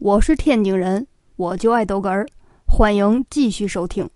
我是天津人我就爱逗哏儿欢迎继续收听。